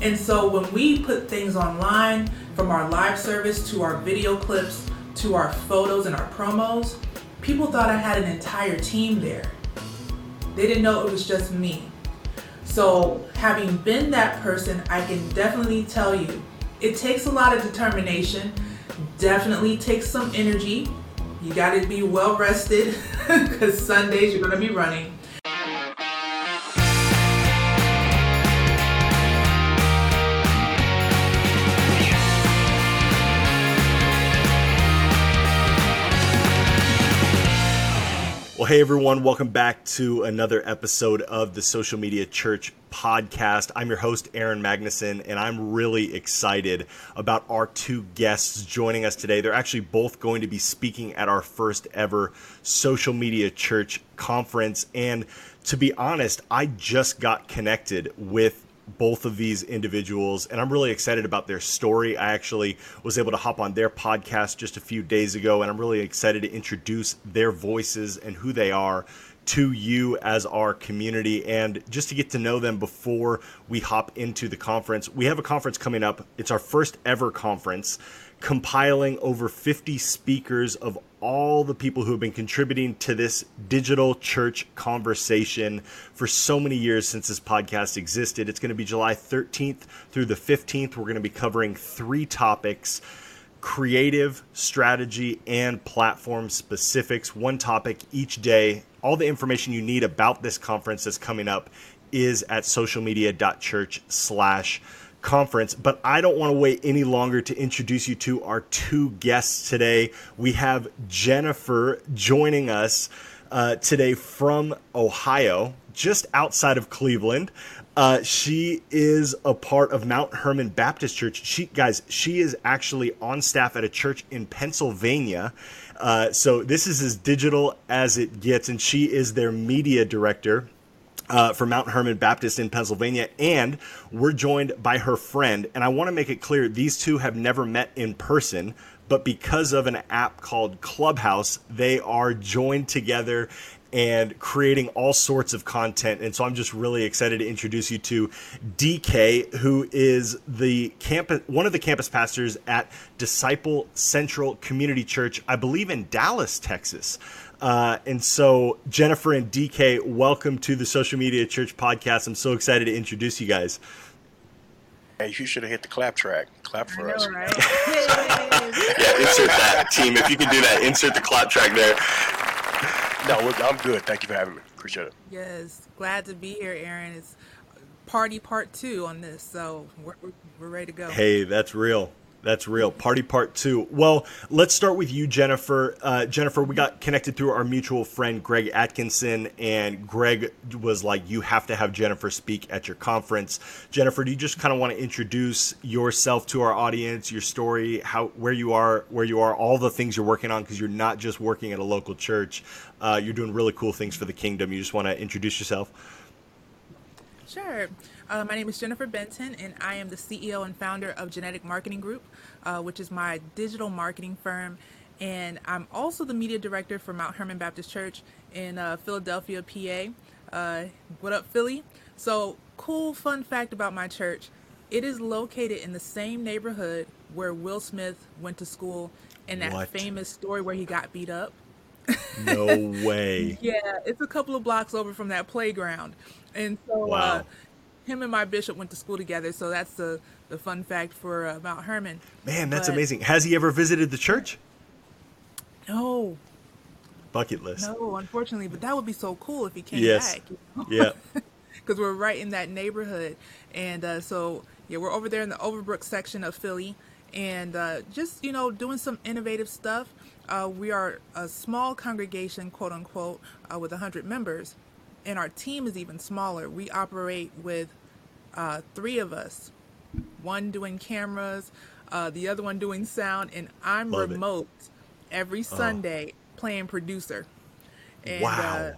And so when we put things online, from our live service to our video clips to our photos and our promos, people thought I had an entire team there. They didn't know it was just me. So, having been that person, I can definitely tell you it takes a lot of determination, definitely takes some energy. You got to be well rested because Sundays you're going to be running. Hey everyone, welcome back to another episode of the Social Media Church podcast. I'm your host, Aaron Magnuson, and I'm really excited about our two guests joining us today. They're actually both going to be speaking at our first ever Social Media Church conference. And to be honest, I just got connected with both of these individuals, and I'm really excited about their story. I actually was able to hop on their podcast just a few days ago, and I'm really excited to introduce their voices and who they are to you as our community and just to get to know them before we hop into the conference. We have a conference coming up. It's our first ever conference compiling over 50 speakers of all the people who have been contributing to this digital church conversation for so many years since this podcast existed. It's going to be July 13th through the 15th. We're going to be covering three topics creative, strategy, and platform specifics. One topic each day. All the information you need about this conference that's coming up is at socialmedia.church slash conference, but I don't want to wait any longer to introduce you to our two guests today. We have Jennifer joining us uh, today from Ohio, just outside of Cleveland. Uh, she is a part of Mount Hermon Baptist Church. She, guys, she is actually on staff at a church in Pennsylvania. Uh, so this is as digital as it gets, and she is their media director uh, for Mount Hermon Baptist in Pennsylvania, and we're joined by her friend. And I want to make it clear these two have never met in person, but because of an app called Clubhouse, they are joined together and creating all sorts of content. And so I'm just really excited to introduce you to DK, who is the campus, one of the campus pastors at Disciple Central Community Church, I believe in Dallas, Texas. Uh, and so, Jennifer and DK, welcome to the Social Media Church podcast. I'm so excited to introduce you guys. Hey, you should have hit the clap track. Clap for know, us. Right? yeah, insert that, team. If you can do that, insert the clap track there. No, I'm good. Thank you for having me. Appreciate it. Yes, glad to be here, Aaron. It's party part two on this, so we're, we're ready to go. Hey, that's real. That's real. Party part two. Well, let's start with you, Jennifer. Uh, Jennifer, we got connected through our mutual friend, Greg Atkinson, and Greg was like, You have to have Jennifer speak at your conference. Jennifer, do you just kind of want to introduce yourself to our audience, your story, how where you are, where you are, all the things you're working on? Because you're not just working at a local church, uh, you're doing really cool things for the kingdom. You just want to introduce yourself? Sure. Uh, my name is Jennifer Benton, and I am the CEO and founder of Genetic Marketing Group, uh, which is my digital marketing firm. And I'm also the media director for Mount Hermon Baptist Church in uh, Philadelphia, PA. Uh, what up, Philly? So, cool fun fact about my church it is located in the same neighborhood where Will Smith went to school in that what? famous story where he got beat up. No way. yeah, it's a couple of blocks over from that playground. And so uh, wow. uh, him and my bishop went to school together, so that's the the fun fact for uh, Mount Hermon. Man, that's but, amazing. Has he ever visited the church? No. Bucket list. No, unfortunately, but that would be so cool if he came yes. back. You know? Yeah. Because we're right in that neighborhood, and uh, so yeah, we're over there in the Overbrook section of Philly, and uh, just you know doing some innovative stuff. Uh, we are a small congregation, quote unquote, uh, with 100 members, and our team is even smaller. We operate with uh, three of us, one doing cameras, uh, the other one doing sound, and I'm Love remote it. every oh. Sunday playing producer. And, uh, wow.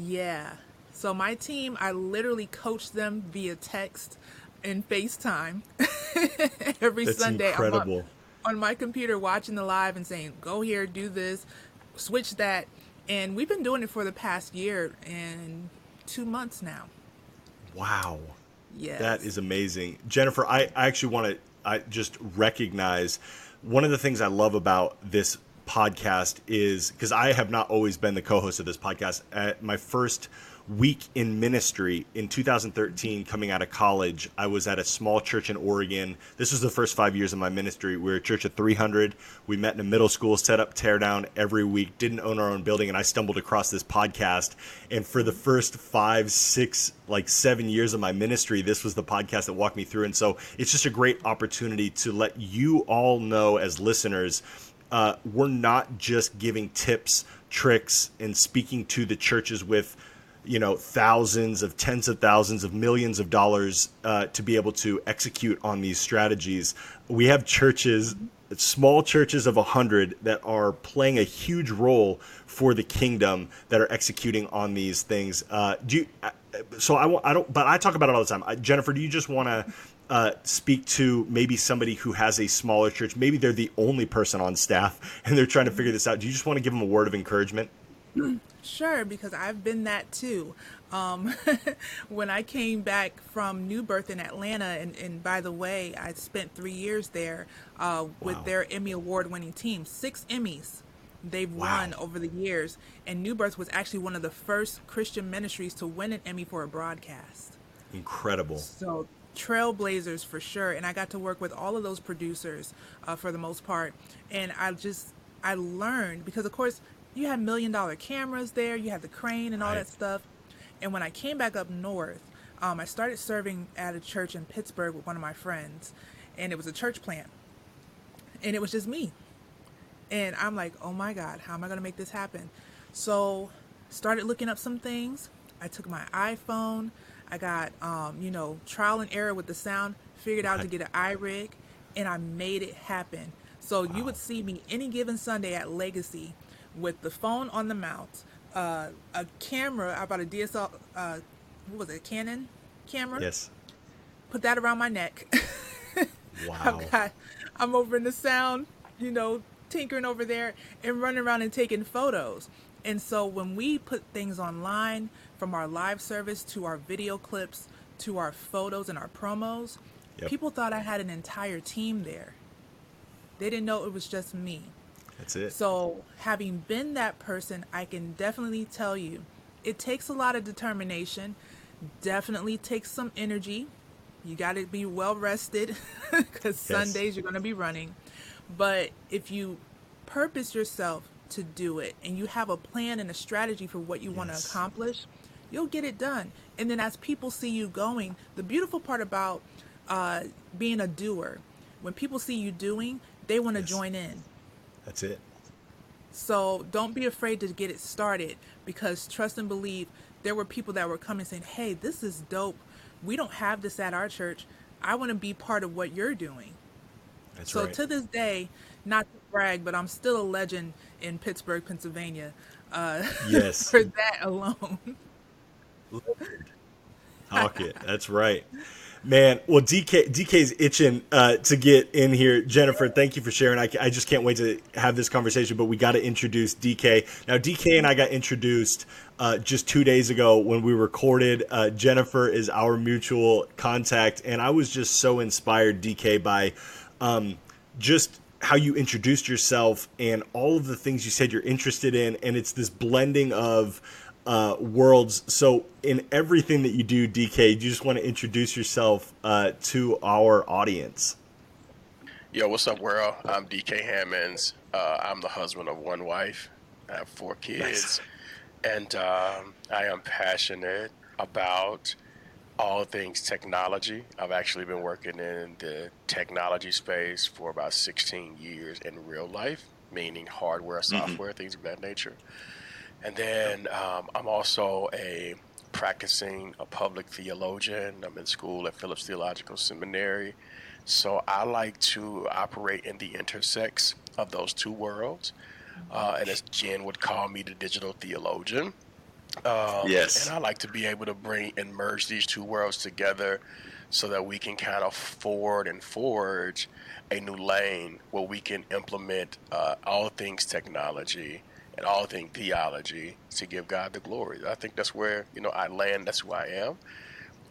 yeah. So my team, I literally coach them via text and FaceTime every That's Sunday. Incredible. On, my computer, watching the live and saying, "Go here, do this, switch that," and we've been doing it for the past year and two months now. Wow. Yes. That is amazing. Jennifer, I, I actually want to I just recognize one of the things I love about this podcast is because I have not always been the co-host of this podcast. At my first week in ministry in 2013 coming out of college i was at a small church in oregon. This was the first five years of my ministry. We were a church of 300 we met in a middle school set up tear down every week didn't own our own building and i stumbled across this podcast. And for the first five six like seven years of my ministry this was the podcast that walked me through. And so it's just a great opportunity to let you all know as listeners uh, we're not just giving tips tricks and speaking to the churches with you know thousands of tens of thousands of millions of dollars uh, to be able to execute on these strategies. We have churches small churches of a hundred that are playing a huge role for the kingdom that are executing on these things. Uh, do you uh, so I, I don't but i talk about it all the time. Jennifer do you just want to uh, speak to maybe somebody who has a smaller church? Maybe they're the only person on staff and they're trying to figure this out. Do you just want to give them a word of encouragement Sure, because I've been that too. Um, when I came back from New Birth in Atlanta, and, and by the way, I spent three years there uh, with Wow. their Emmy Award winning team, six Emmys they've Wow. won over the years. And New Birth was actually one of the first Christian ministries to win an Emmy for a broadcast. incredible So trailblazers for sure. And I got to work with all of those producers uh, for the most part. And I just I learned because of course you had million dollar cameras there, you had the crane and all Right. that stuff. And when I came back up north, um, I started serving at a church in Pittsburgh with one of my friends, and it was a church plant, and it was just me. And I'm like, oh my God, how am I going to make this happen? So, started looking up some things. I took my iPhone. I got, um, you know, trial and error with the sound, figured out to get an iRig, and I made it happen. So, you would see me any given Sunday at Legacy with the phone on the mount, uh, a camera, I bought a DSL, uh, what was it, Canon camera? yes Put that around my neck. wow got, I'm over in the sound, you know, tinkering over there and running around and taking photos. And so when we put things online, from our live service to our video clips to our photos and our promos, Yep. people thought I had an entire team there. They didn't know it was just me. That's it So, having been that person, I can definitely tell you it takes a lot of determination, definitely takes some energy. You got to be well rested because Sundays you're going to be running. But if you purpose yourself to do it and you have a plan and a strategy for what you want to accomplish, you'll get it done. And then as people see you going, the beautiful part about uh, being a doer, when people see you doing, they want to Yes. join in. That's it So don't be afraid to get it started because trust and believe there were people that were coming saying, Hey, this is dope. We don't have this at our church. I want to be part of what you're doing. that's right so right to this day, not to brag, but I'm still a legend in Pittsburgh, Pennsylvania. Uh, Yes. for that alone. Talk it. That's right. Man, well, DK DK's itching uh, to get in here. Jennifer, thank you for sharing. I, I just can't wait to have this conversation. But we got to introduce DK now. DK and I got introduced uh, just two days ago when we recorded. Uh, Jennifer is our mutual contact, and I was just so inspired, DK, by um, just how you introduced yourself and all of the things you said you're interested in, and it's this blending of uh, worlds. So, in everything that you do, DK, do you just want to introduce yourself uh, to our audience? Yo, what's up, world? I'm DK Hammonds. Uh, I'm the husband of one wife. I have four kids. And um, I am passionate about all things technology. I've actually been working in the technology space for about 16 years in real life, meaning hardware, software, things of that nature. And then um, I'm also a practicing a public theologian. I'm in school at Phillips Theological Seminary. So I like to operate in the intersex of those two worlds. Uh, and as Jen would call me, the digital theologian. Um, Yes. And I like to be able to bring and merge these two worlds together so that we can kind of forward and forge a new lane where we can implement uh, all things technology and all things theology to give God the glory. I think that's where, you know, I land. That's who I am.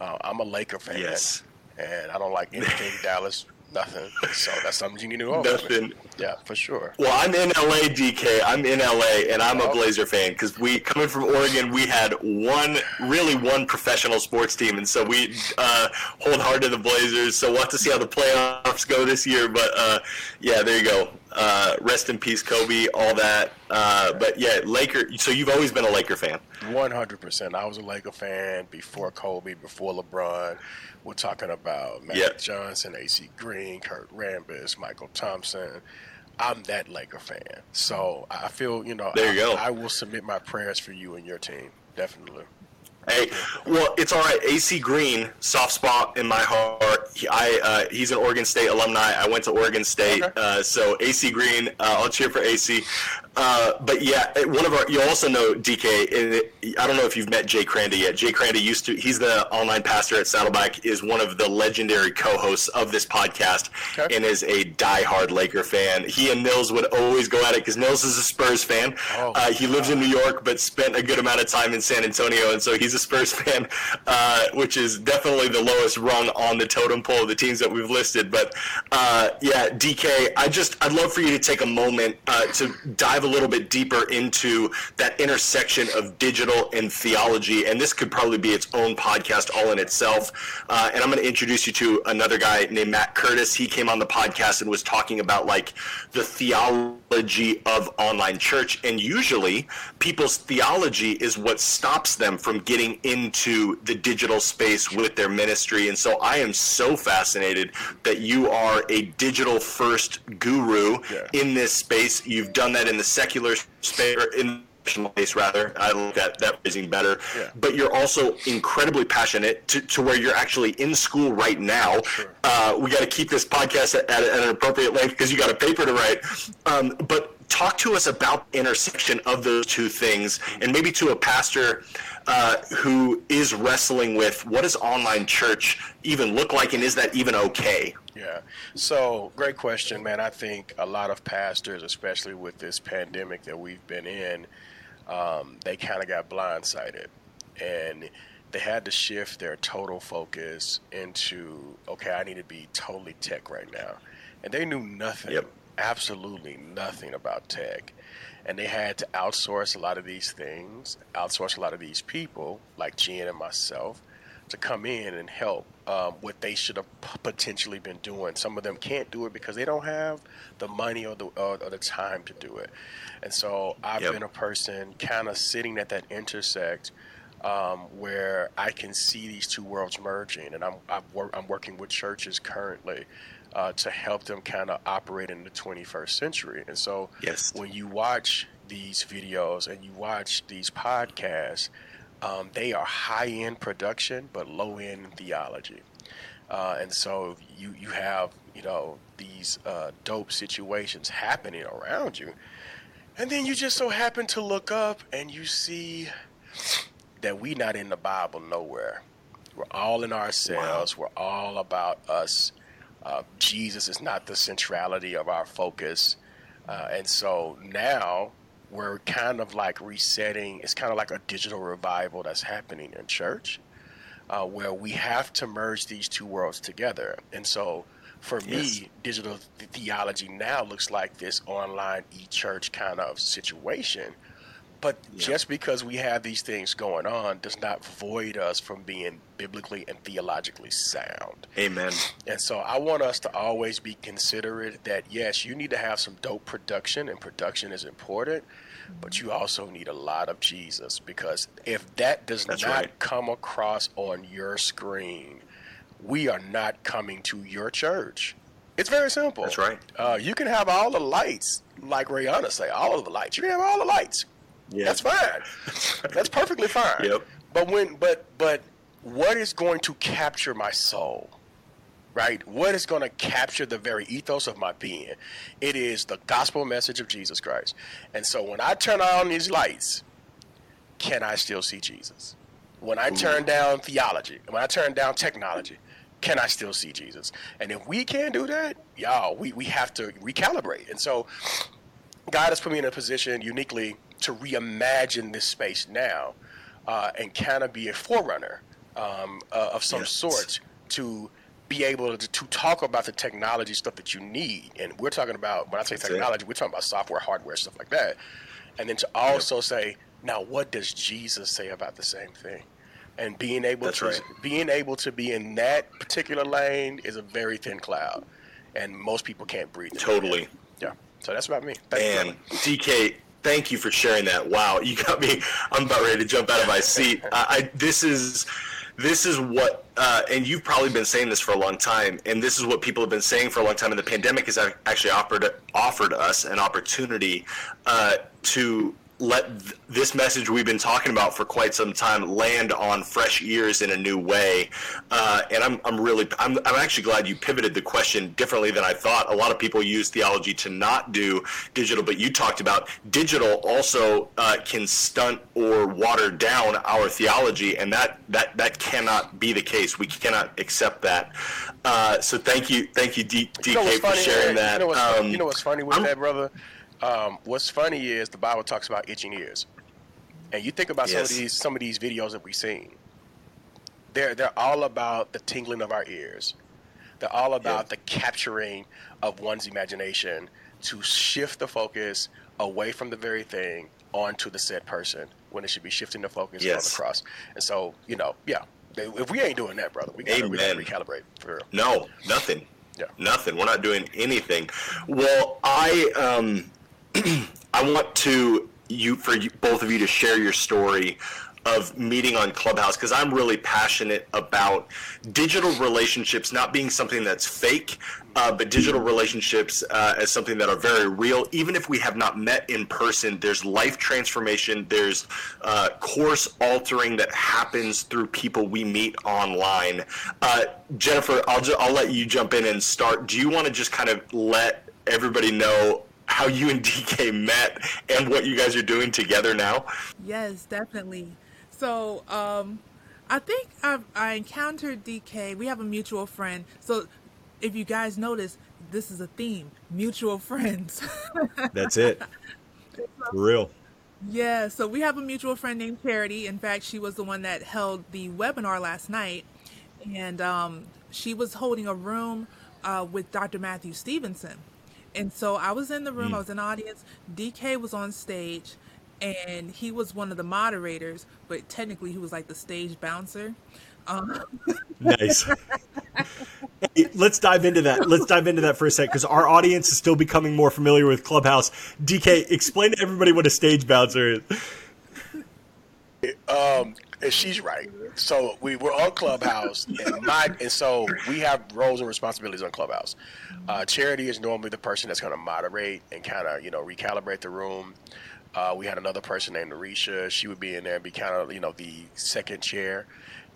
Uh, I'm a Laker fan. Yes. And I don't like anything Dallas Nothing. So that's something you need to know. Nothing. Yeah, for sure. Well, I'm in LA, DK. I'm in LA, and I'm a Oh. Blazer fan because we coming from Oregon. We had one, really one professional sports team, and so we uh, hold hard to the Blazers. So we'll have to see how the playoffs go this year. But uh, yeah, there you go. Uh, rest in peace, Kobe. All that. Uh, but yeah, Laker. So you've always been a Laker fan. One hundred percent. I was a Laker fan before Kobe, before LeBron. We're talking about Magic Yeah. Johnson, AC Green, Kurt Rambis, Mychal Thompson. I'm that Laker fan. So I feel, you know, There you I, go. I will submit my prayers for you and your team. Definitely. Hey, well, it's all right. AC Green, soft spot in my heart. He, I uh, he's an Oregon State alumni. I went to Oregon State, Okay. uh, so AC Green. Uh, I'll cheer for AC. Uh, but yeah, one of our. You also know DK. and I don't know if you've met Jay Kranda yet. Jay Kranda used to. He's the online pastor at Saddleback. Is one of the legendary co-hosts of this podcast, Okay. and is a diehard Laker fan. He and Nils would always go at it because Nils is a Spurs fan. Oh, uh, he lives in New York, but spent a good amount of time in San Antonio, and so he's a Spurs fan, uh, which is definitely the lowest rung on the totem pole of the teams that we've listed. But uh, yeah, DK, I just I'd love for you to take a moment uh, to dive a little bit deeper into that intersection of digital and theology, and this could probably be its own podcast all in itself. Uh, and I'm going to introduce you to another guy named Matt Curtis. He came on the podcast and was talking about like the theology of online church, and usually people's theology is what stops them from getting into the digital space with their ministry. And so I am so fascinated that you are a digital first guru Yeah. in this space. You've done that in the secular space, or in the space rather. I like that that phrasing better. Yeah. But you're also incredibly passionate to, to where you're actually in school right now. Uh, we got to keep this podcast at, at an appropriate length because you got a paper to write. Um, but talk to us about the intersection of those two things, and maybe to a pastor uh, who is wrestling with what does online church even look like, and is that even okay? Yeah. So, great question, man. I think a lot of pastors, especially with this pandemic that we've been in, um, they kind of got blindsided. And they had to shift their total focus into, okay, I need to be totally tech right now. And they knew nothing, Yep. Absolutely nothing about tech. And they had to outsource a lot of these things, outsource a lot of these people, like Jen and myself, to come in and help um, what they should have potentially been doing. Some of them can't do it because they don't have the money or the or, or the time to do it. And so I've Yep. been a person kind of sitting at that intersect um, where I can see these two worlds merging, and I'm I've wor- I'm working with churches currently uh, to help them kind of operate in the 21st century. And so Yes. when you watch these videos and you watch these podcasts, um, they are high end production but low end theology. Uh, and so you you have you know these uh, dope situations happening around you, and then you just so happen to look up and you see that we not in the Bible nowhere. We're all in ourselves. We're all about us. Uh, Jesus is not the centrality of our focus. Uh, and so now we're kind of like resetting. It's kind of like a digital revival that's happening in church, uh, where we have to merge these two worlds together. And so for Yes. me, digital th- theology now looks like this online e church kind of situation. But Yeah. just because we have these things going on does not void us from being biblically and theologically sound. Amen. And so I want us to always be considerate that yes, you need to have some dope production, and production is important, but you also need a lot of Jesus because if that does That's not right. come across on your screen, we are not coming to your church. It's very simple. That's right. Uh, you can have all the lights, like Rihanna say, all of the lights. You can have all the lights. Yeah. That's fine. That's perfectly fine. Yep. But when but but what is going to capture my soul? Right? What is going to capture the very ethos of my being? It is the gospel message of Jesus Christ. And so when I turn on these lights, can I still see Jesus? When I turn down theology, when I turn down technology, can I still see Jesus? And if we can't do that, y'all, we, we have to recalibrate. And so God has put me in a position uniquely to reimagine this space now uh, and kind of be a forerunner um, uh, of some Yes. sort to be able to, to talk about the technology stuff that you need. And we're talking about when I say That's it. technology, we're talking about software, hardware, stuff like that. And then to also say, now what does Jesus say about the same thing? And being able That's to right. being able to be in that particular lane is a very thin cloud, and most people can't breathe. Totally. Yeah. So that's about me. Thank you, And. DK, thank you for sharing that. Wow, you got me. I'm about ready to jump out of my seat. I, I this is this is what, uh, and you've probably been saying this for a long time, and this is what people have been saying for a long time. And the pandemic has actually offered offered us an opportunity uh, to let th- this message we've been talking about for quite some time land on fresh ears in a new way. Uh, and I'm, I'm really, I'm, I'm actually glad you pivoted the question differently than I thought. A lot of people use theology to not do digital, but you talked about digital also uh, can stunt or water down our theology, and that, that, that cannot be the case. We cannot accept that. Uh, so thank you, thank you, D- DK, You know for funny? sharing that. You know what's, Um, you know what's funny with I'm- that, brother? Um, what's funny is the Bible talks about itching ears, and you think about some of these some of these videos that we've seen. They're they're all about the tingling of our ears. They're all about Yeah. the capturing of one's imagination to shift the focus away from the very thing onto the said person when it should be shifting the focus on the cross. And so, you know, yeah, if we ain't doing that, brother, we gotta, we gotta recalibrate for real. No, nothing. Yeah. Nothing. We're not doing anything. Well, I um, I want to you for you, both of you to share your story of meeting on Clubhouse because I'm really passionate about digital relationships not being something that's fake, uh, but digital relationships uh, as something that are very real. Even if we have not met in person, there's life transformation, there's uh, course altering that happens through people we meet online. Uh, Jennifer, I'll ju- I'll let you jump in and start. Do you want to just kind of let everybody know? How you and DK met and what you guys are doing together now? Yes, definitely. So, um, I think I've, I encountered DK. We have a mutual friend. So, if you guys notice, this is a theme: mutual friends. That's it. For real. yeah. So we have a mutual friend named Charity. In fact, she was the one that held the webinar last night, and um, she was holding a room uh, with Dr. Matthew Stevenson. And so I was in the room. I was in the audience. DK was on stage, and he was one of the moderators, but technically he was like the stage bouncer. Um, Nice. Hey, let's dive into that. Let's dive into that for a sec because our audience is still becoming more familiar with Clubhouse. DK, explain to everybody what a stage bouncer is. Um, and she's right. So we were on Clubhouse, and my and so we have roles and responsibilities on Clubhouse. Uh, Charity is normally the person that's going to moderate and kind of you know recalibrate the room. Uh, we had another person named Arisha. She would be in there and be kind of you know the second chair.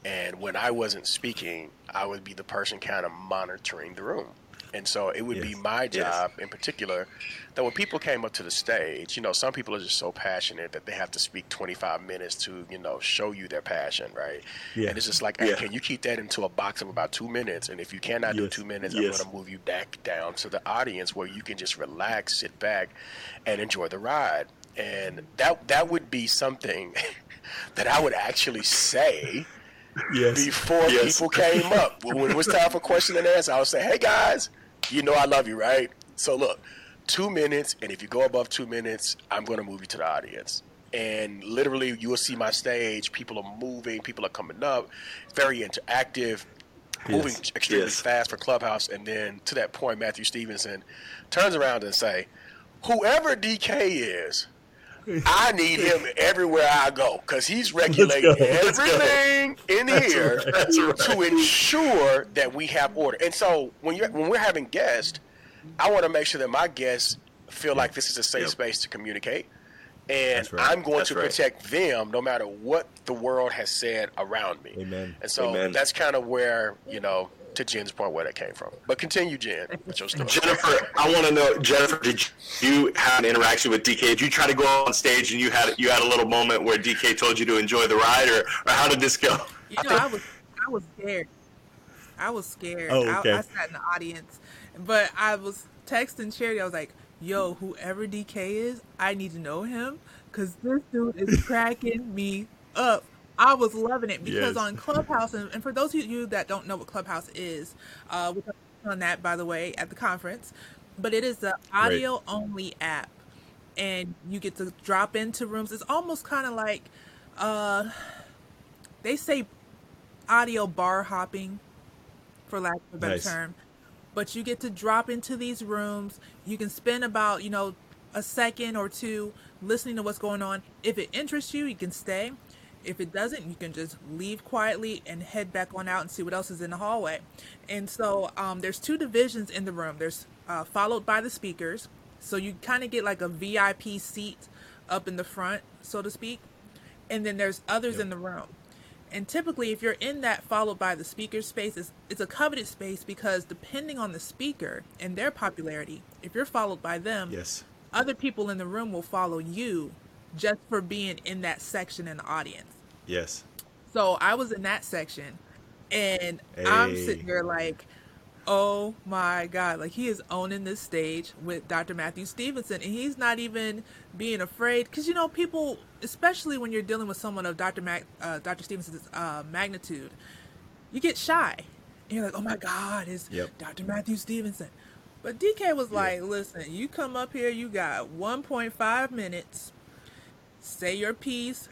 And when I wasn't speaking, I would be the person kind of monitoring the room. And so it would be Yes. my Yes. job in particular that when people came up to the stage, you know, some people are just so passionate that they have to speak 25 minutes to, you know, show you their passion, right? Yeah. And it's just like, hey, Yeah. can you keep that into a box of about two minutes? And if you cannot do two minutes, Yes. I'm going to move you back down to the audience where you can just relax, sit back, and enjoy the ride. And that that would be something that I would actually say Yes. before Yes. people came up. When it was time for question and answer, I would say, "Hey guys, you know I love you, right? So look, two minutes, and if you go above two minutes, I'm going to move you to the audience." And literally, you will see my stage. People are moving. People are coming up. Very interactive. Moving extremely Yes. fast for Clubhouse, and then to that point, Matthew Stevenson turns around and say, "Whoever DK is, I need him everywhere I go because he's regulating go. Everything in here That's right. to ensure that we have order. And so when you when we're having guests, I want to make sure that my guests feel like this is a safe Yep. space to communicate. And right. I'm going That's to right. protect them no matter what the world has said around me. Amen. And so Amen. that's kind of where, you know, to Jen's point, where that came from. But continue, Jen, with your story. Jennifer, I want to know, Jennifer, did you have an interaction with DK? Did you try to go on stage and you had you had a little moment where DK told you to enjoy the ride, or, or how did this go? You know, I was I was scared. I was scared. Oh, okay. I, I sat in the audience, but I was texting Charity. I was like, "Yo, whoever DK is, I need to know him because this dude is cracking me up I was loving it because Yes. on Clubhouse, and, and for those of you that don't know what Clubhouse is, uh, we touched on that by the way at the conference, but it is the audio only app, and you get to drop into rooms. It's almost kind of like, uh, they say, audio bar hopping, for lack of a better Nice. term. But you get to drop into these rooms. You can spend about you know a second or two listening to what's going on. If it interests you, you can stay. If it doesn't, you can just leave quietly and head back on out and see what else is in the hallway. And so um, there's two divisions in the room. There's uh, followed by the speakers, so you kind of get like a VIP seat up in the front, so to speak. And then there's others Yep. in the room. And typically, if you're in that followed by the speaker space, it's, it's a coveted space because depending on the speaker and their popularity, if you're followed by them, Yes. other people in the room will follow you just for being in that section in the audience. Yes. So I was in that section and I'm sitting there like, oh my God, like he is owning this stage with Dr. Matthew Stevenson and he's not even being afraid. Because, you know, people, especially when you're dealing with someone of Dr. Mac, uh, Dr. Stevenson's uh, magnitude, you get shy. And you're like, oh my God, it's Yep. Dr. Matthew Stevenson. But DK was like, listen, you come up here, you got 1.5 minutes, say your piece,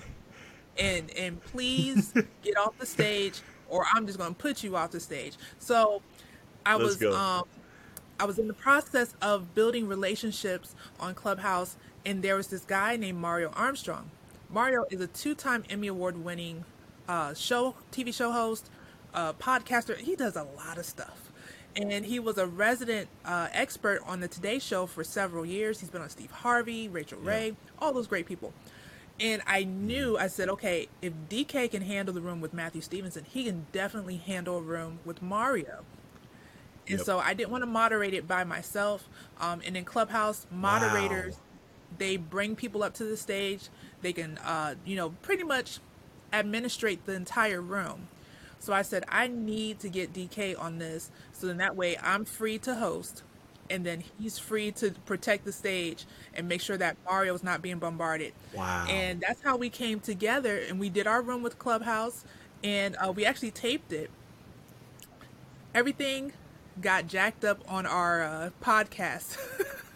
and and please get off the stage, or I'm just gonna put you off the stage. So I Let's was go. um I was in the process of building relationships on Clubhouse, and there was this guy named Mario Armstrong. Mario is a two-time Emmy Award-winning uh, show TV show host, uh, podcaster. He does a lot of stuff, and he was a resident uh, expert on the Today Show for several years. He's been on Steve Harvey, Rachael Ray, all those great people. And I knew, I said, okay, if DK can handle the room with Matthew Stevenson, he can definitely handle a room with Mario. And Yep. so I didn't want to moderate it by myself. Um, and in Clubhouse, moderators, Wow. they bring people up to the stage. They can, uh, you know, pretty much administrate the entire room. So I said, I need to get DK on this. So then that way I'm free to host. And then he's free to protect the stage and make sure that Mario's not being bombarded. Wow. And that's how we came together and we did our room with Clubhouse and uh, we actually taped it. Everything got jacked up on our uh, podcast.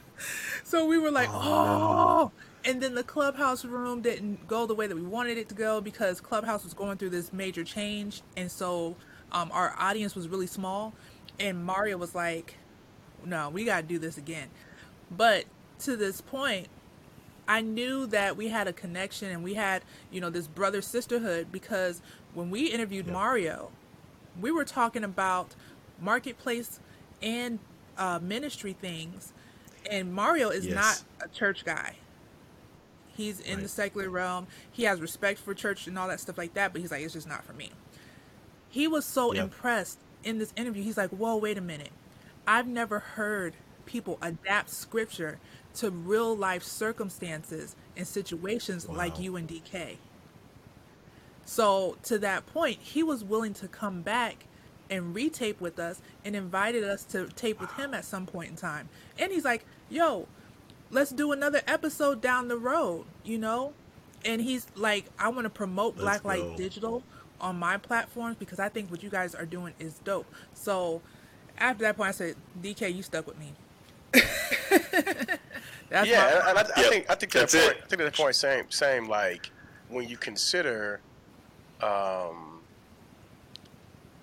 so we were like, oh. And then the Clubhouse room didn't go the way that we wanted it to go because Clubhouse was going through this major change. And so um, our audience was really small. And Mario was like, no, we got to do this again. But to this point, I knew that we had a connection and we had, you know, this brother sisterhood because when we interviewed Mario, we were talking about marketplace and uh, ministry things. And Mario is Yes. not a church guy. He's in the secular realm. He has respect for church and all that stuff like that, but he's like, it's just not for me. He was so impressed in this interview. He's like, whoa, wait a minute. I've never heard people adapt scripture to real life circumstances and situations like Wow. you and DK. So to that point, he was willing to come back and retape with us and invited us to tape with him at some point in time. And he's like, yo, let's do another episode down the road, you know? And he's like, I want to promote Let's Blacklight go. Digital on my platforms because I think what you guys are doing is dope. So after that point, I said, DK, you stuck with me. That's yeah, my- and I, I Yep, think I think to that's the point, it. I think to the point same same like when you consider um,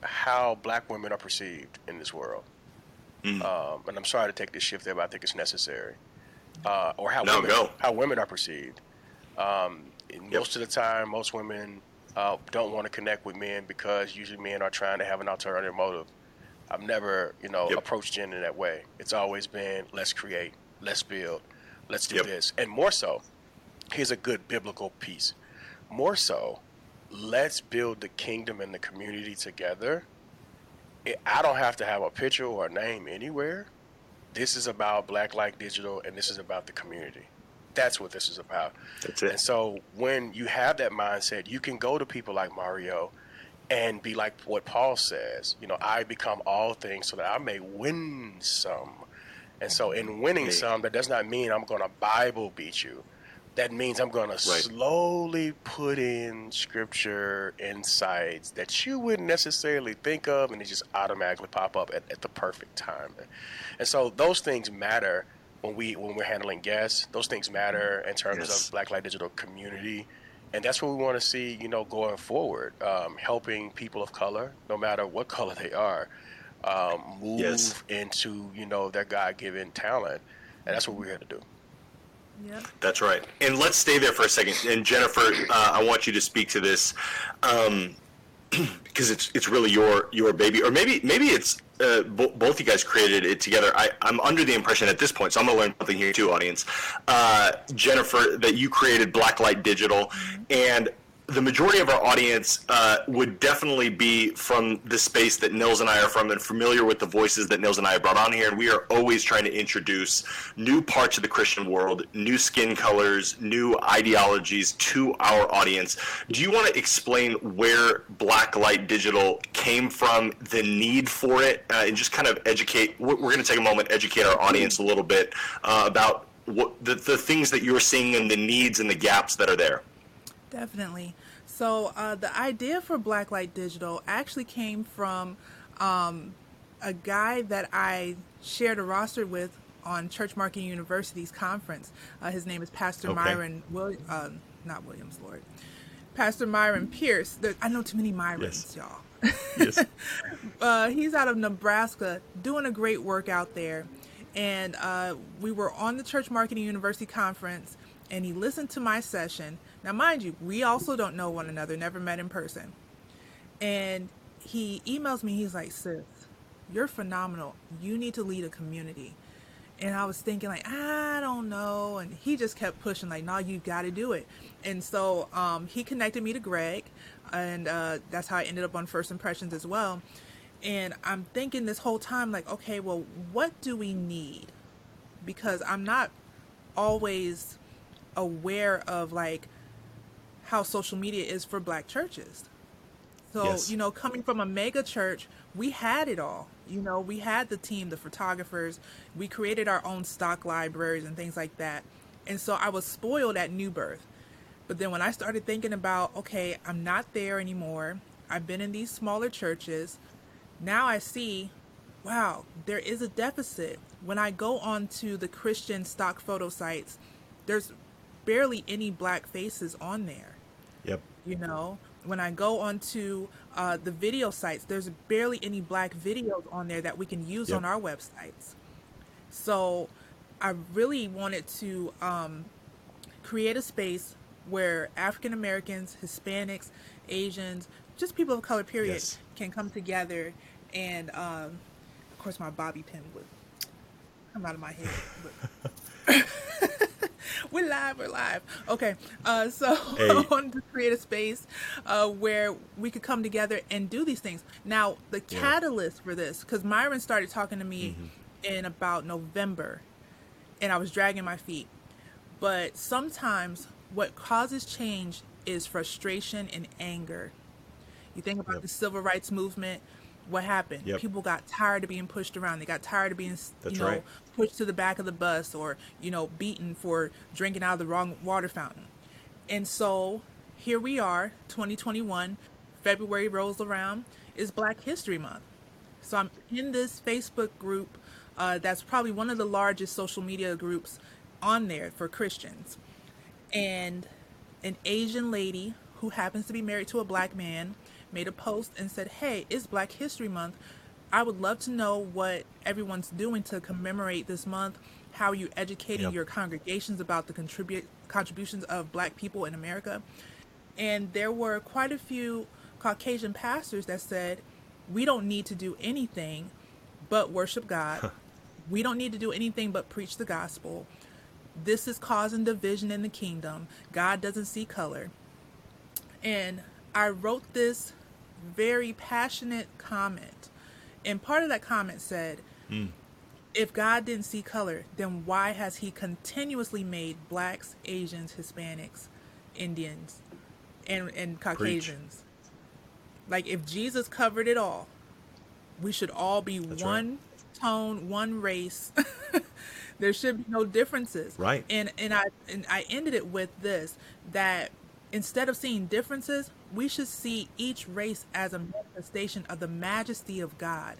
how black women are perceived in this world. Mm. Um, and I'm sorry to take this shift there, but I think it's necessary. Uh, or how No, women go. how women are perceived. Um, Yep. Most of the time, most women uh, don't want to connect with men because usually men are trying to have an alternative motive. I've never, you know, Yep. approached Jen in that way. It's always been let's create, let's build, let's do Yep. this, and more so. Here's a good biblical piece. More so, let's build the kingdom and the community together. It, I don't have to have a picture or a name anywhere. This is about Blacklight Digital, and this is about the community. That's what this is about. That's it. And so when you have that mindset, you can go to people like Mario and be like what Paul says, you know, I become all things so that I may win some. And so in winning Hey. some, that does not mean I'm going to Bible beat you. that means I'm going to slowly put in scripture insights that you wouldn't necessarily think of, and they just automatically pop up at, at the perfect time. And so those things matter when we when we're handling guests. Those things matter in terms yes. of Blacklight Digital community, and that's what we want to see. You know, going forward, um, helping people of color, no matter what color they are, um, move yes. into you know their God given talent, and that's what we're here to do. Yep. That's right. And let's stay there for a second. And Jennifer, uh, I want you to speak to this um, because it's it's really your your baby, or maybe maybe it's uh, bo- both you guys created it together. I, I'm under the impression at this point, so I'm gonna learn something here too, audience. Uh, Jennifer, that you created Blacklight Digital, mm-hmm. and the majority of our audience uh, would definitely be from the space that Nils and I are from and familiar with the voices that Nils and I have brought on here. And we are always trying to introduce new parts of the Christian world, new skin colors, new ideologies to our audience. Do you want to explain where Blacklight Digital came from, the need for it, uh, and just kind of educate? We're, going to take a moment, educate our audience a little bit uh, about what the, the things that you're seeing and the needs and the gaps that are there. Definitely. So uh, the idea for Blacklight Digital actually came from um, a guy that I shared a roster with on Church Marketing University's conference. Uh, his name is Pastor okay. Myron, Will, uh, not Williams, Lord, Pastor Myron Pierce. There, I know too many Myrons, yes. y'all. yes. Uh, he's out of Nebraska, doing a great work out there. And uh, we were on the Church Marketing University conference, and he listened to my session now, mind you, we also don't know one another, never met in person. And he emails me, he's like, sis, you're phenomenal. You need to lead a community. And I was thinking, like, I don't know. And he just kept pushing, like, no, you got to do it. And so um, he connected me to Greg. And uh, that's how I ended up on First Impressions as well. And I'm thinking this whole time, like, okay, well, what do we need? Because I'm not always aware of, like, how social media is for black churches. So, yes. you know, coming from a mega church, we had it all. You know, we had the team, the photographers, we created our own stock libraries and things like that. And so I was spoiled at New Birth. But then when I started thinking about, okay, I'm not there anymore, I've been in these smaller churches, now I see, wow, there is a deficit. When I go onto the Christian stock photo sites, there's barely any black faces on there. You know, when I go onto uh, the video sites, there's barely any black videos on there that we can use yep. on our websites. So I really wanted to um, create a space where African Americans, Hispanics, Asians, just people of color, period, yes. can come together. And um, of course, my bobby pin would come out of my head. We're live, we're live. Okay, uh, so hey. I wanted to create a space uh, where we could come together and do these things. Now, the yeah. catalyst for this, because Myron started talking to me mm-hmm. in about November, and I was dragging my feet. But sometimes what causes change is frustration and anger. You think about yep. the civil rights movement what happened? Yep. People got tired of being pushed around. They got tired of being, That's you know, right. pushed to the back of the bus or, you know, beaten for drinking out of the wrong water fountain. And so here we are, 2021, February rolls around, is Black History Month. So I'm in this Facebook group uh, that's probably one of the largest social media groups on there for Christians. And an Asian lady who happens to be married to a black man made a post and said, Hey, it's Black History Month. I would love to know what everyone's doing to commemorate this month. How are you educating yep. your congregations about the contribute contributions of black people in America? And there were quite a few Caucasian pastors that said, We don't need to do anything but worship God. we don't need to do anything but preach the gospel. This is causing division in the kingdom. God doesn't see color. And I wrote this very passionate comment. And part of that comment said, mm. if God didn't see color, then why has he continuously made blacks, Asians, Hispanics, Indians, and, and Caucasians? Preach. Like, if Jesus covered it all, we should all be That's one right. tone, one race. there should be no differences. Right. And and I and I ended it with this that instead of seeing differences, we should see each race as a manifestation of the majesty of God.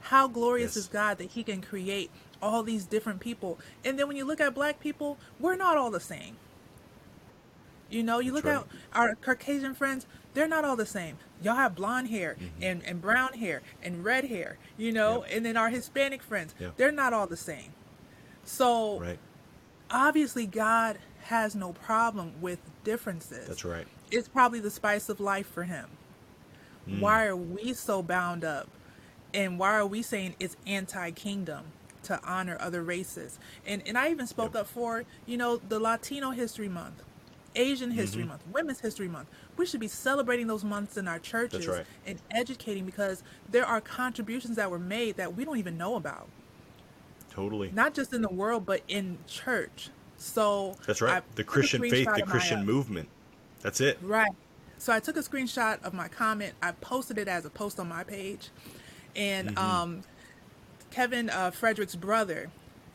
How glorious Yes. is God that He can create all these different people. And then when you look at black people, we're not all the same. You know, you That's look right. at our Caucasian friends, they're not all the same. Y'all have blonde hair Mm-hmm. and, and brown hair and red hair, you know, and then our Hispanic friends, Yeah. they're not all the same. So Right. obviously, God has no problem with differences. That's right. It's probably the spice of life for him. Mm. Why are we so bound up? And why are we saying it's anti kingdom to honor other races? And and I even spoke Yep. up for, you know, the Latino History Month, Asian History Mm-hmm. Month, Women's History Month. We should be celebrating those months in our churches right. and educating because there are contributions that were made that we don't even know about. Totally. Not just in the world, but in church. So That's right. I the Christian faith, the of my, Christian uh, movement. That's it. Right. So I took a screenshot of my comment. I posted it as a post on my page, and Mm-hmm. um, Kevin uh, Frederick's brother,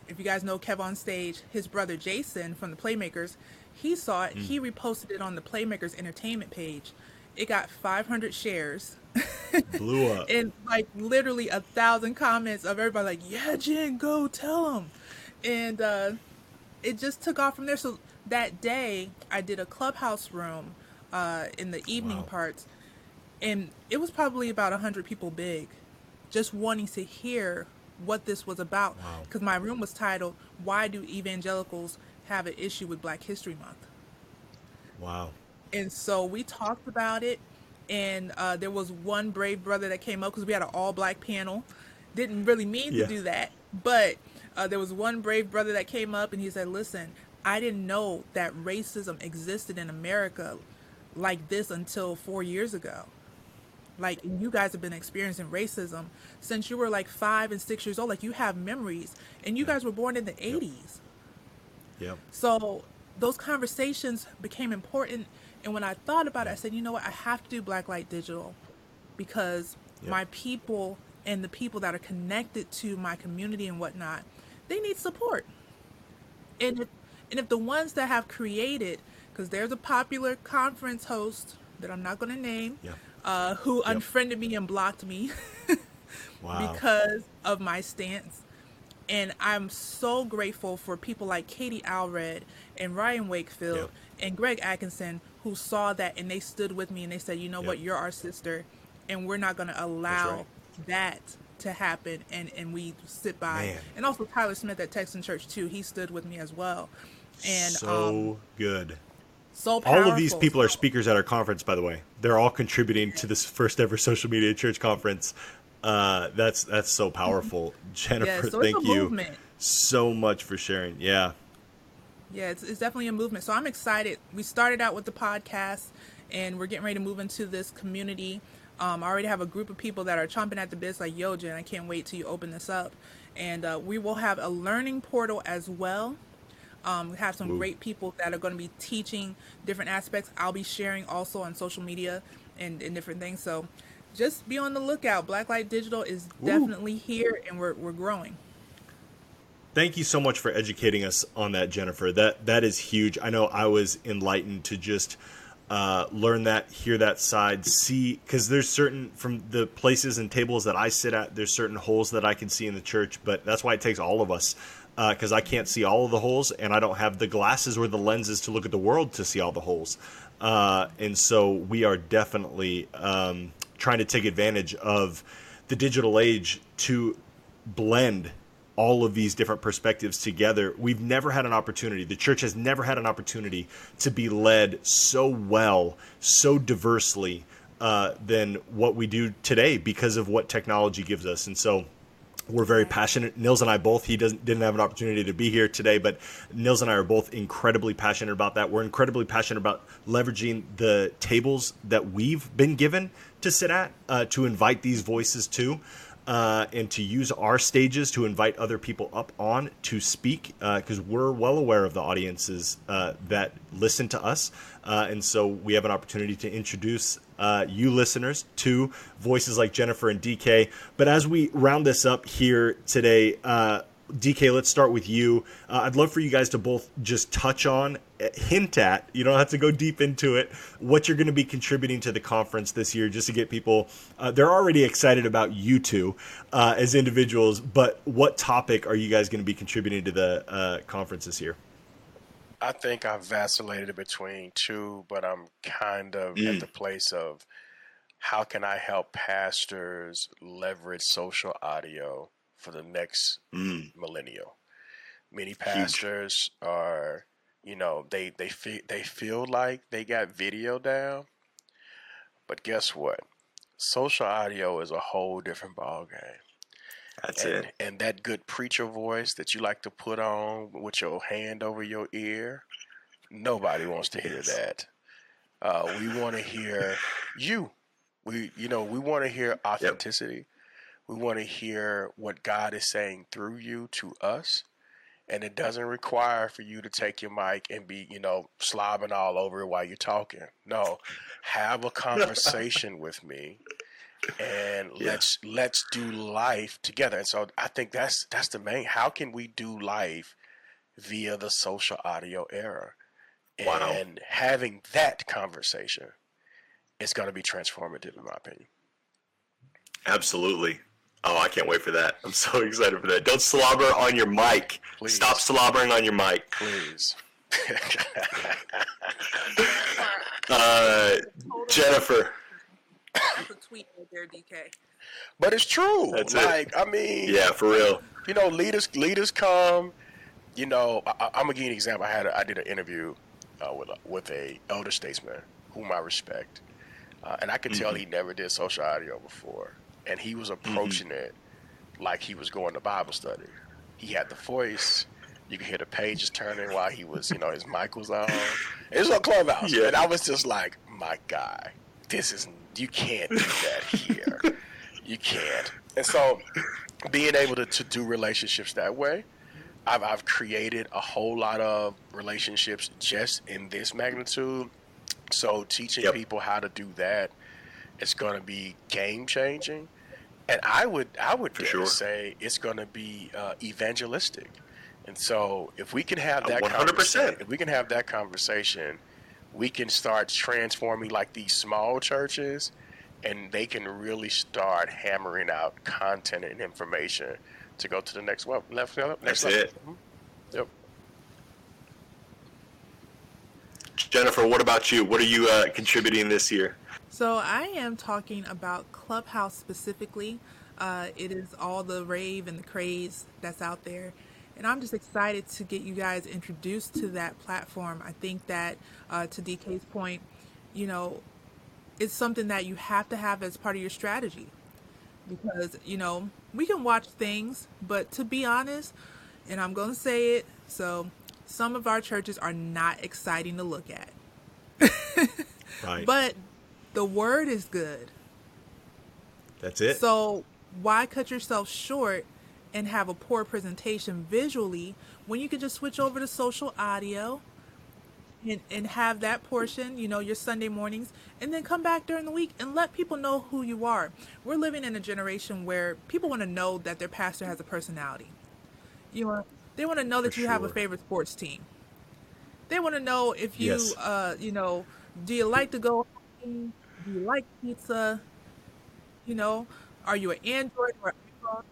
if you guys know Kev on stage, his brother Jason from the Playmakers, he saw it. Mm. He reposted it on the Playmakers Entertainment page. It got 500 shares Blew up. and like literally a thousand comments of everybody like, "Yeah, Jen, go tell him," and uh, it just took off from there. So that day, I did a clubhouse room uh, in the evening Wow. parts, and it was probably about hundred people big, just wanting to hear what this was about. Wow. Because my room was titled "Why Do Evangelicals Have an Issue with Black History Month?" wow. and so we talked about it and uh, there was one brave brother that came up because we had an all-black panel didn't really mean Yeah. to do that but uh, there was one brave brother that came up and he said listen i didn't know that racism existed in america like this until four years ago like you guys have been experiencing racism since you were like five and six years old like you have memories and you guys were born in the 80s Yep. so those conversations became important. And when I thought about it, I said, you know what? I have to do Blacklight Digital because Yep. my people and the people that are connected to my community and whatnot, they need support. And if, and if the ones that have created, because there's a popular conference host that I'm not going to name, Yeah. uh, who Yep. unfriended me and blocked me Wow. because of my stance. And I'm so grateful for people like Katie Allred and Ryan Wakefield Yep. and Greg Atkinson who saw that and they stood with me and they said, you know what, you're our sister and we're not going to allow right. that to happen. And, and we sit by. Man. And also Tyler Smith at Texan Church too. He stood with me as well. And so um, good. so powerful. All of these people are speakers at our conference, by the way. They're all contributing to this first ever social media church conference. Uh, that's that's so powerful, Jennifer. so thank you movement. so much for sharing. Yeah, Yeah, it's, it's definitely a movement. So I'm excited. We started out with the podcast, and we're getting ready to move into this community. Um, I already have a group of people that are chomping at the bits, like, yo, Jen, I can't wait till you open this up. And uh, we will have a learning portal as well. Um, we have some Ooh. great people that are going to be teaching different aspects. I'll be sharing also on social media and, and different things. So just be on the lookout. Blacklight Digital is definitely here, and we're, we're growing. Thank you so much for educating us on that, Jennifer. That that is huge. I know I was enlightened to just uh, learn that, hear that side, see because there's certain from the places and tables that I sit at, there's certain holes that I can see in the church, but that's why it takes all of us because I can't see all of the holes and I don't have the glasses or the lenses to look at the world to see all the holes. Uh, and so we are definitely um, trying to take advantage of the digital age to blend all of these different perspectives together. We've never had an opportunity, the church has never had an opportunity to be led so well, so diversely uh, than what we do today because of what technology gives us. And so we're very passionate. Nils and I both. He doesn't didn't have an opportunity to be here today, but Nils and I are both incredibly passionate about that. We're incredibly passionate about leveraging the tables that we've been given to sit at uh, to invite these voices to. Uh, and to use our stages to invite other people up on to speak because we're well aware of the audiences uh, that listen to us. Uh, and so we have an opportunity to introduce uh, you listeners to voices like Jennifer and DK. But as we round this up here today, uh, DK, let's start with you. Uh, I'd love for you guys to both just touch on, uh, hint at, you don't have to go deep into it, what you're going to be contributing to the conference this year, just to get people, uh, they're already excited about you two uh, as individuals, but what topic are you guys going to be contributing to the uh, conference this year? I think I've vacillated between two, but I'm kind of mm. at the place of how can I help pastors leverage social audio for the next mm. millennial. Many pastors Huge. are, you know, they they feel they feel like they got video down, but guess what? Social audio is a whole different ball game. That's and, it. And that good preacher voice that you like to put on with your hand over your ear, nobody wants to hear yes. that. Uh, we want to hear you. We, you know, we want to hear authenticity. Yep. We want to hear what God is saying through you to us. And it doesn't require for you to take your mic and be, you know, slobbing all over it while you're talking. No, have a conversation with me and yeah. let's let's do life together. And so I think that's that's the main. How can we do life via the social audio era? Wow. And having that conversation is going to be transformative, in my opinion. Absolutely. Oh, I can't wait for that. I'm so excited for that. Don't slobber on your mic. Please. Stop slobbering on your mic. Please. uh, Jennifer. That's a tweet right there, DK. But it's true. That's like, it. I mean, yeah, for real. You know, leaders leaders come. You know, I, am gonna give you an example. I had a, I did an interview uh, with a, with a elder statesman whom I respect, uh, and I could mm-hmm. tell he never did social audio before and he was mm-hmm. approaching mm-hmm. it like he was going to Bible study. He had the voice. You could hear the pages turning while he was, you know, his mic was on. It was on Clubhouse, yeah. and I was just like, "My guy, this is you can't do that here. you can't." And so, being able to, to do relationships that way, I've, I've created a whole lot of relationships just in this magnitude. So, teaching yep. people how to do that it's going to be game changing, and I would I would sure. say it's going to be uh, evangelistic. And so, if we can have that 100%. conversation, if we can have that conversation, we can start transforming like these small churches, and they can really start hammering out content and information to go to the next level. Next. That's level. it. Mm-hmm. Yep. Jennifer, what about you? What are you uh, contributing this year? So I am talking about Clubhouse specifically. Uh, it is all the rave and the craze that's out there. And I'm just excited to get you guys introduced to that platform. I think that, uh, to DK's point, you know, it's something that you have to have as part of your strategy. Because, you know, we can watch things, but to be honest, and I'm going to say it, so some of our churches are not exciting to look at. right. But the word is good. That's it. So why cut yourself short and have a poor presentation visually when you could just switch over to social audio and, and have that portion, you know, your Sunday mornings, and then come back during the week and let people know who you are. We're living in a generation where people want to know that their pastor has a personality. You know, they want to know that For you sure. have a favorite sports team. They want to know if you, yes. uh, you know, do you like to go do you like pizza? You know, are you an Android or iPhone?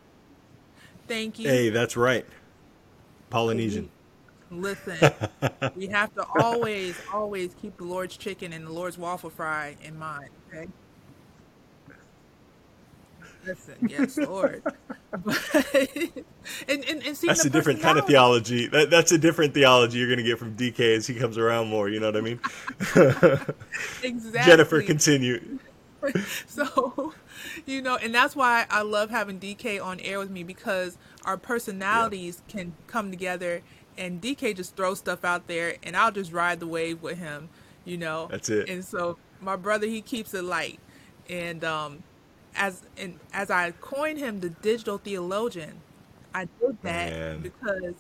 Thank you. Hey, that's right. Polynesian. Listen, we have to always, always keep the Lord's chicken and the Lord's waffle fry in mind. Okay. Listen, yes, Lord. But, and, and, and that's a different kind of theology. That, that's a different theology you're going to get from DK as he comes around more. You know what I mean? exactly. Jennifer, continue. so, you know, and that's why I love having DK on air with me because our personalities yeah. can come together and DK just throws stuff out there and I'll just ride the wave with him, you know. That's it. And so my brother he keeps it light. And um as and as I coined him the digital theologian, I did that Man. because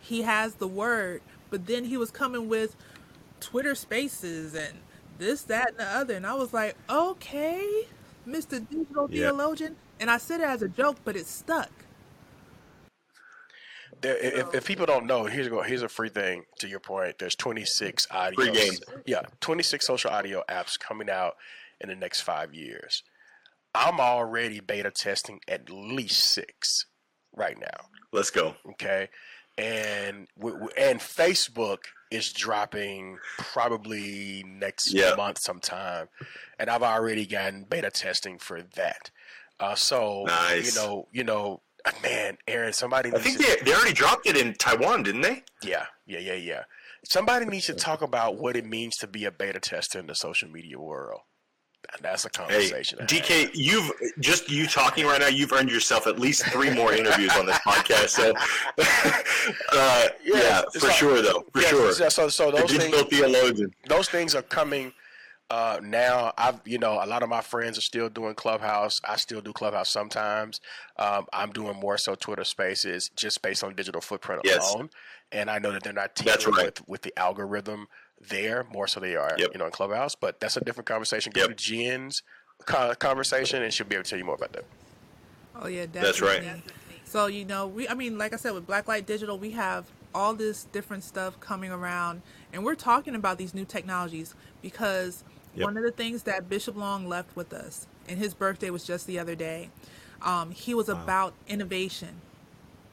he has the word, but then he was coming with Twitter Spaces and this, that, and the other, and I was like, okay, Mister Digital yep. Theologian, and I said it as a joke, but it stuck. there, if, if people don't know, here's a here's a free thing. To your point, there's 26 audio. Yeah, 26 social audio apps coming out in the next five years. I'm already beta testing at least six right now. Let's go. Okay, and and Facebook is dropping probably next Yeah. month sometime, and I've already gotten beta testing for that. Uh, so Nice. you know, you know, uh, man, Aaron, somebody. I think to- they, they already dropped it in Taiwan, didn't they? yeah, yeah, yeah, yeah. Somebody needs to talk about what it means to be a beta tester in the social media world. And that's a conversation. have. DK, you've just you talking right now. You've earned yourself at least three more interviews on this podcast. So, uh, yeah, it's for like- sure, though, for Yeah, sure. So, so, so The those things, theologian. those things are coming uh, now. I've, you know, a lot of my friends are still doing Clubhouse. I still do Clubhouse sometimes. Um, I'm doing more so Twitter Spaces just based on digital footprint Yes. alone. And I know that they're not teaming right. with with the algorithm there more so they are, Yep. you know, in Clubhouse. But that's a different conversation. Go Yep. to Jen's conversation, and she'll be able to tell you more about that. Oh yeah, definitely. That's right. So you know, we I mean, like I said, with Blacklight Digital, we have all this different stuff coming around, and we're talking about these new technologies because Yep. one of the things that Bishop Long left with us, and his birthday was just the other day. Um, he was about innovation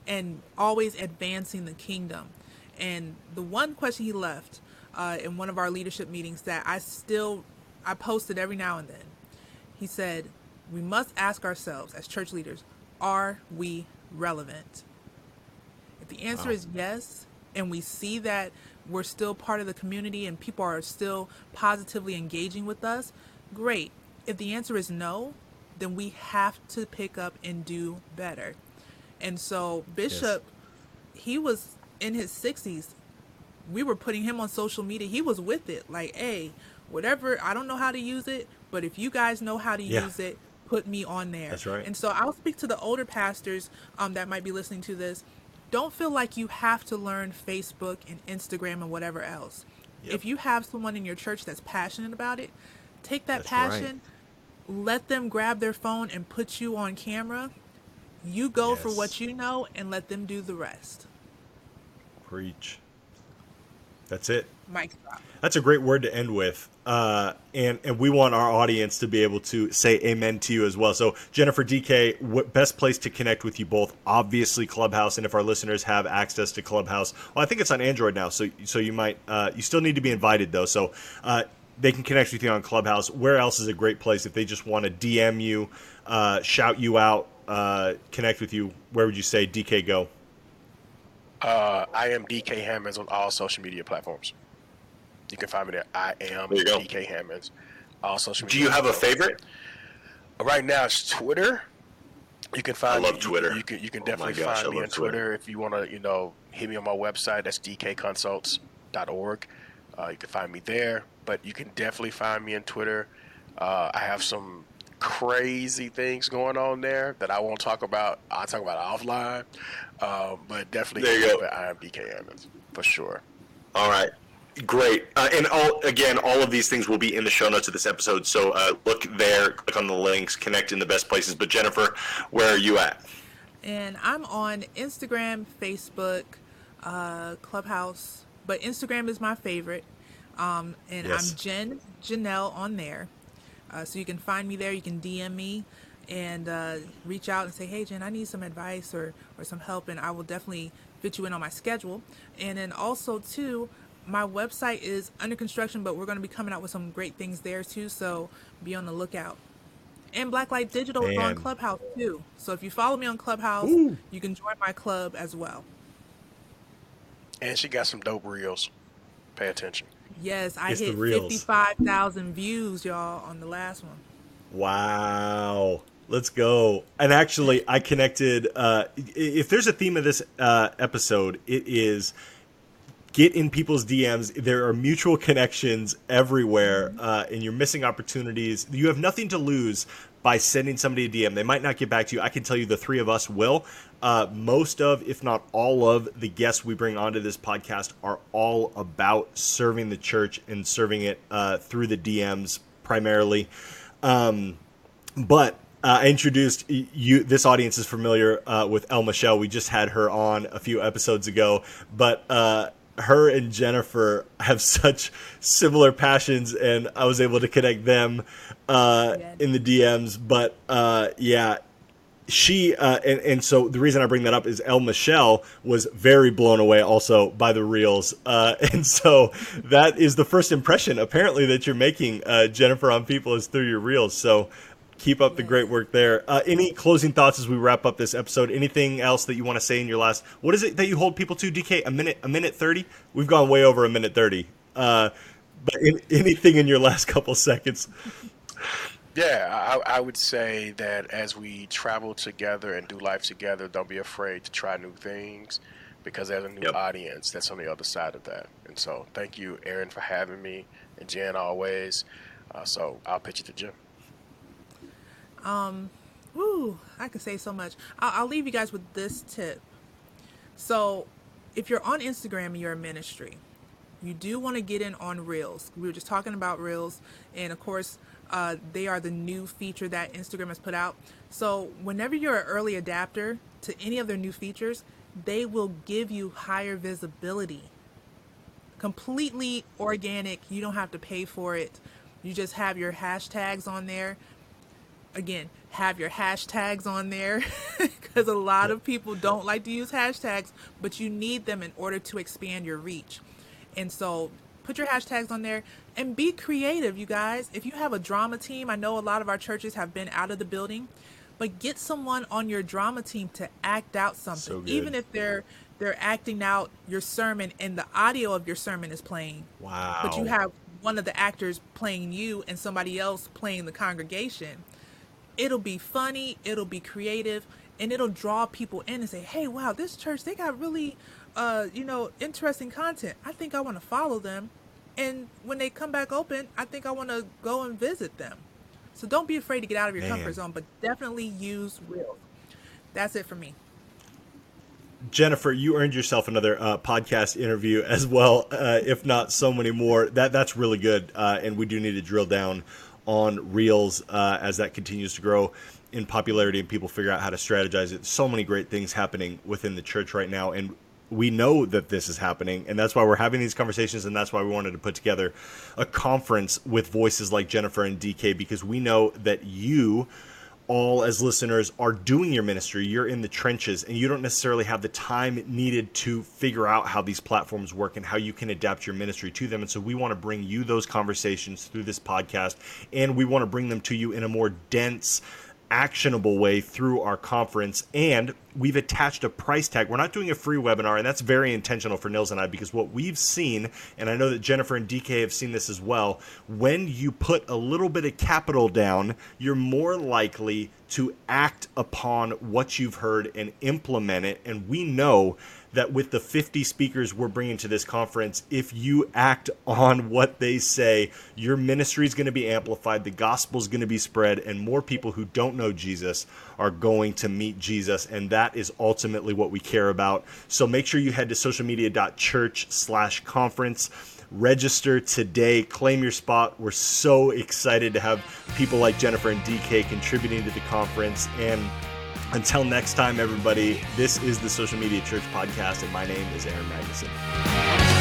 and always advancing the kingdom. And the one question he left uh, in one of our leadership meetings that I still I posted every now and then. He said, "We must ask ourselves as church leaders, are we relevant?" If the answer is yes, and we see that we're still part of the community and people are still positively engaging with us, great. If the answer is no, then we have to pick up and do better. And so Bishop, he was in his 60s. We were putting him on social media. He was with it. Like, hey, whatever, I don't know how to use it, but if you guys know how to Yeah. use it, put me on there. That's right. And so I'll speak to the older pastors um, that might be listening to this. Don't feel like you have to learn Facebook and Instagram and whatever else. Yep. If you have someone in your church that's passionate about it, take that That's right. passion, let them grab their phone and put you on camera. You go for what you know and let them do the rest. Preach. That's it. Mic drop. That's a great word to end with. Uh, and and we want our audience to be able to say amen to you as well. So Jennifer DK, what best place to connect with you both? Obviously Clubhouse, and if our listeners have access to Clubhouse, well, I think it's on Android now, so so you might uh, you still need to be invited though. So uh, they can connect with you on Clubhouse. Where else is a great place if they just want to DM you, uh, shout you out, uh, connect with you? Where would you say DK go? Uh, I am DK Hammonds on all social media platforms. You can find me there. I am There. DK Hammonds. All social Do you have a favorite? Right now, it's Twitter. You can find. I love me- Twitter. You, you can you can Oh definitely gosh, find me on Twitter, Twitter. if you want to. You know, hit me on my website. That's dkconsults.org. Uh, you can find me there, but you can definitely find me on Twitter. Uh, I have some crazy things going on there that I won't talk about. I'll talk about it offline. Um, but definitely, There you go. it. I am for sure. All right. Great. Uh, and all again, all of these things will be in the show notes of this episode. So uh, look there, click on the links, connect in the best places. But Jennifer, where are you at? And I'm on Instagram, Facebook, uh, Clubhouse, but Instagram is my favorite. Um, and Yes. I'm Jen Janelle on there. Uh, so you can find me there. You can DM me and uh, reach out and say, hey, Jen, I need some advice or, or some help. And I will definitely fit you in on my schedule. And then also, too, my website is under construction, but we're going to be coming out with some great things there, too. So be on the lookout. And Blacklight Digital is on Clubhouse too. So if you follow me on Clubhouse, Ooh. you can join my club as well. And she got some dope reels. Pay attention. Yes, I It's hit reels. 55,000 views, y'all, on the last one. Wow. Let's go. And actually, I connected. Uh, if there's a theme of this uh, episode, it is get in people's DMs. There are mutual connections everywhere, uh, and you're missing opportunities. You have nothing to lose by sending somebody a DM. They might not get back to you. I can tell you the three of us will. Uh, most of, if not all of, the guests we bring onto this podcast are all about serving the church and serving it uh, through the DMs primarily. Um, but uh, I introduced you. This audience is familiar uh, with El Michelle. We just had her on a few episodes ago, but uh, her and Jennifer have such similar passions, and I was able to connect them uh, in the DMs. But uh, yeah, she uh, and, and so the reason I bring that up is El Michelle was very blown away also by the reels, uh, and so that is the first impression apparently that you're making uh, Jennifer on people is through your reels. So keep up the great work there. Uh, any closing thoughts as we wrap up this episode? Anything else that you want to say in your last? What is it that you hold people to? DK a minute a minute thirty. We've gone way over a minute thirty. Uh, but in, anything in your last couple seconds? Yeah, I, I, would say that as we travel together and do life together, don't be afraid to try new things because there's a new yep. audience that's on the other side of that. And so, thank you, Aaron, for having me, and Jen always. Uh, so, I'll pitch it to Jim. Um, woo, I could say so much. I'll, I'll leave you guys with this tip. So, if you're on Instagram and you're a ministry, you do want to get in on Reels. We were just talking about Reels, and of course, uh, they are the new feature that Instagram has put out. So, whenever you're an early adapter to any of their new features, they will give you higher visibility. Completely organic. You don't have to pay for it. You just have your hashtags on there. Again, have your hashtags on there because a lot of people don't like to use hashtags, but you need them in order to expand your reach. And so put your hashtags on there and be creative, you guys. If you have a drama team, I know a lot of our churches have been out of the building, but get someone on your drama team to act out something, so even if they're they're acting out your sermon and the audio of your sermon is playing. Wow. But you have one of the actors playing you and somebody else playing the congregation. It'll be funny, it'll be creative, and it'll draw people in and say, "Hey, wow, this church they got really uh, you know, interesting content. I think I want to follow them. And when they come back open, I think I want to go and visit them. So don't be afraid to get out of your Man. comfort zone, but definitely use Reels. That's it for me. Jennifer, you earned yourself another uh, podcast interview as well, uh, if not so many more. That that's really good, uh, and we do need to drill down on Reels uh, as that continues to grow in popularity and people figure out how to strategize it. So many great things happening within the church right now, and we know that this is happening and that's why we're having these conversations and that's why we wanted to put together a conference with voices like Jennifer and DK because we know that you all as listeners are doing your ministry you're in the trenches and you don't necessarily have the time needed to figure out how these platforms work and how you can adapt your ministry to them. And so we want to bring you those conversations through this podcast and we want to bring them to you in a more dense actionable way through our conference and we've attached a price tag. We're not doing a free webinar and that's very intentional for nils and i because what we've seen and i know that jennifer and dk have seen this as well when you put a little bit of capital down you're more likely to act upon what you've heard and implement it and we know that with the 50 speakers we're bringing to this conference, if you act on what they say, your ministry is going to be amplified, the gospel is going to be spread, and more people who don't know Jesus are going to meet Jesus. And that is ultimately what we care about. So make sure you head to socialmedia.church slash conference register today claim your spot we're so excited to have people like jennifer and dk contributing to the conference and until next time, everybody, this is the Social Media Church Podcast, and my name is Aaron Magnuson.